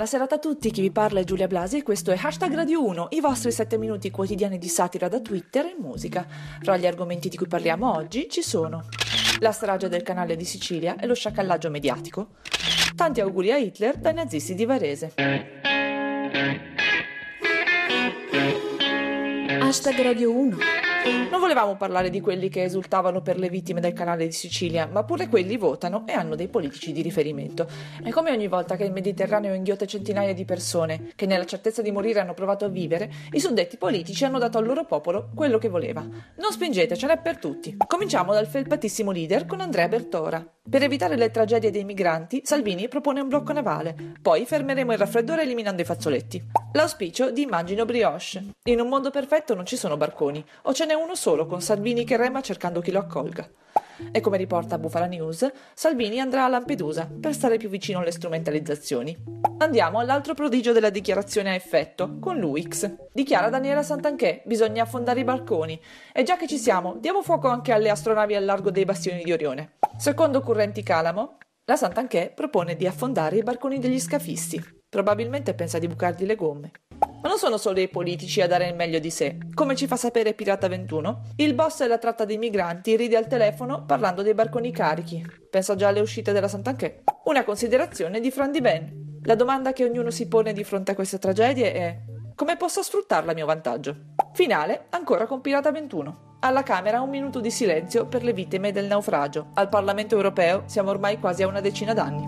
Buonasera a tutti, chi vi parla è Giulia Blasi e questo è Hashtag Radio 1, i vostri 7 minuti quotidiani di satira da Twitter e musica. Fra gli argomenti di cui parliamo oggi ci sono la strage del canale di Sicilia e lo sciacallaggio mediatico. Tanti auguri a Hitler dai nazisti di Varese. Hashtag Radio 1 non volevamo parlare di quelli che esultavano per le vittime del canale di Sicilia, ma pure quelli votano e hanno dei politici di riferimento. E come ogni volta che il Mediterraneo inghiotte centinaia di persone che nella certezza di morire hanno provato a vivere, i suddetti politici hanno dato al loro popolo quello che voleva. Non spingete, ce n'è per tutti. Cominciamo dal felpatissimo leader con Andrea Bertora. Per evitare le tragedie dei migranti, Salvini propone un blocco navale. Poi fermeremo il raffreddore eliminando i fazzoletti. L'auspicio di Immagino Brioche. In un mondo perfetto non ci sono barconi, o ce n'è uno solo con Salvini che rema cercando chi lo accolga. E come riporta Bufala News, Salvini andrà a Lampedusa per stare più vicino alle strumentalizzazioni. Andiamo all'altro prodigio della dichiarazione a effetto, con l'UX. Dichiara Daniela Santanchè, bisogna affondare i balconi. E già che ci siamo, diamo fuoco anche alle astronavi al largo dei bastioni di Orione. Secondo Currenti Calamo, la Santanchè propone di affondare i barconi degli scafisti. Probabilmente pensa di bucargli le gomme. Ma non sono solo i politici a dare il meglio di sé. Come ci fa sapere Pirata 21, il boss della tratta dei migranti ride al telefono parlando dei barconi carichi. Pensa già alle uscite della Santanchè. Una considerazione di Fran Di Ben. La domanda che ognuno si pone di fronte a queste tragedie è come posso sfruttarla a mio vantaggio? Finale ancora con Pirata 21. Alla Camera un minuto di silenzio per le vittime del naufragio. Al Parlamento europeo siamo ormai quasi a una decina d'anni.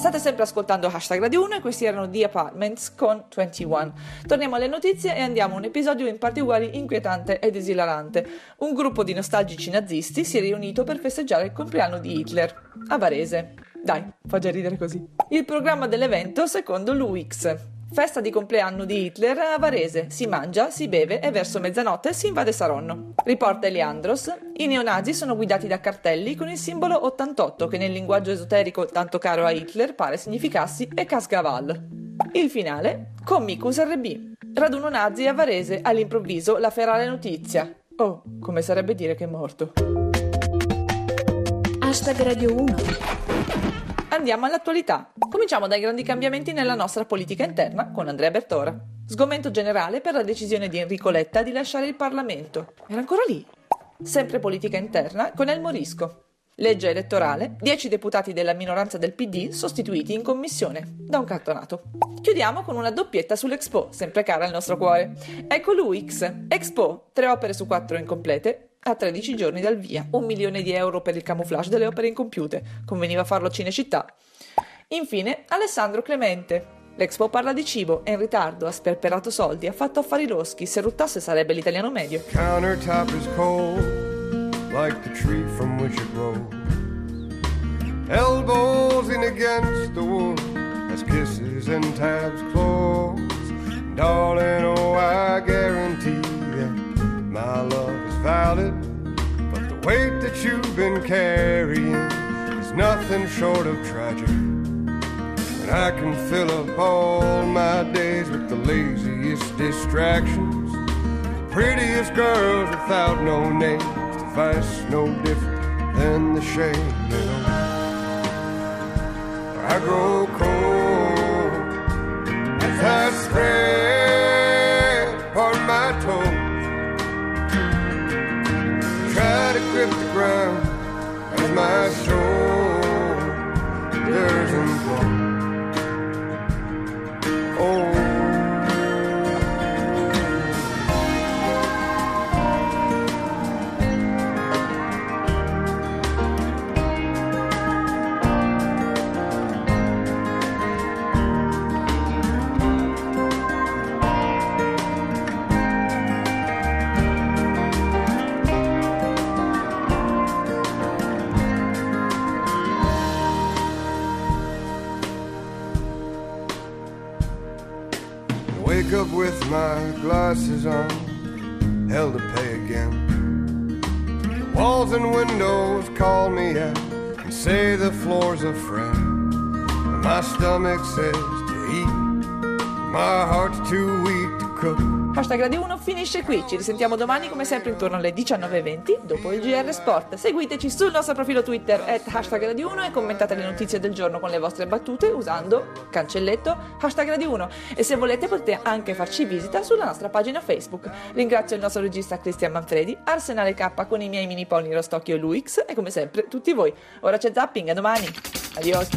State sempre ascoltando Hashtag Radio 1 e questi erano The Apartments con 21. Torniamo alle notizie e andiamo a un episodio in particolare inquietante ed esilarante. Un gruppo di nostalgici nazisti si è riunito per festeggiare il compleanno di Hitler, a Varese. Dai, fa già ridere così. Il programma dell'evento secondo l'UX. Festa di compleanno di Hitler a Varese. Si mangia, si beve e verso mezzanotte si invade Saronno. Riporta Eliandros. I neonazi sono guidati da cartelli con il simbolo 88 che nel linguaggio esoterico tanto caro a Hitler pare significassi Ekasgaval. Il finale con Mikus RB. Raduno nazi a Varese, all'improvviso la ferale notizia. Oh, come sarebbe dire che è morto. Hashtag Radio 1 Andiamo all'attualità. Cominciamo dai grandi cambiamenti nella nostra politica interna con Andrea Bertora. Sgomento generale per la decisione di Enrico Letta di lasciare il Parlamento. Era ancora lì. Sempre politica interna con El Morisco. Legge elettorale, 10 deputati della minoranza del PD sostituiti in commissione da un cartonato. Chiudiamo con una doppietta sull'Expo, sempre cara al nostro cuore. Ecco l'UX. Expo, 3 opere su 4 incomplete, a 13 giorni dal via. Un milione di euro per il camouflage delle opere incompiute. Conveniva farlo a Cinecittà. Infine, Alessandro Clemente. L'Expo parla di cibo, è in ritardo, ha sperperato soldi, ha fatto affari loschi, se ruttasse sarebbe l'italiano medio. Countertop is cold, like the tree from which it grows. Elbows in against the wood, as kisses and tabs close. Darling, oh, I guarantee that my love is valid. But the weight that you've been carrying is nothing short of tragic. I can fill up all my days with the laziest distractions. Prettiest girls without no names, the vice no different than the shame. I grow cold wake up with my glasses on, hell to pay again. The walls and windows call me out and say the floor's a friend. My stomach says to eat, my heart's too weak to cook. Hashtag Radio 1 finisce qui, ci risentiamo domani come sempre intorno alle 19.20 dopo il GR Sport. Seguiteci sul nostro profilo Twitter at hashtag Radio 1 e commentate le notizie del giorno con le vostre battute usando cancelletto hashtag Radio 1 e se volete potete anche farci visita sulla nostra pagina Facebook. Ringrazio il nostro regista Cristian Manfredi, Arsenale K con i miei mini pony Rostocchio e Luix e come sempre tutti voi. Ora c'è zapping, a domani. Adios.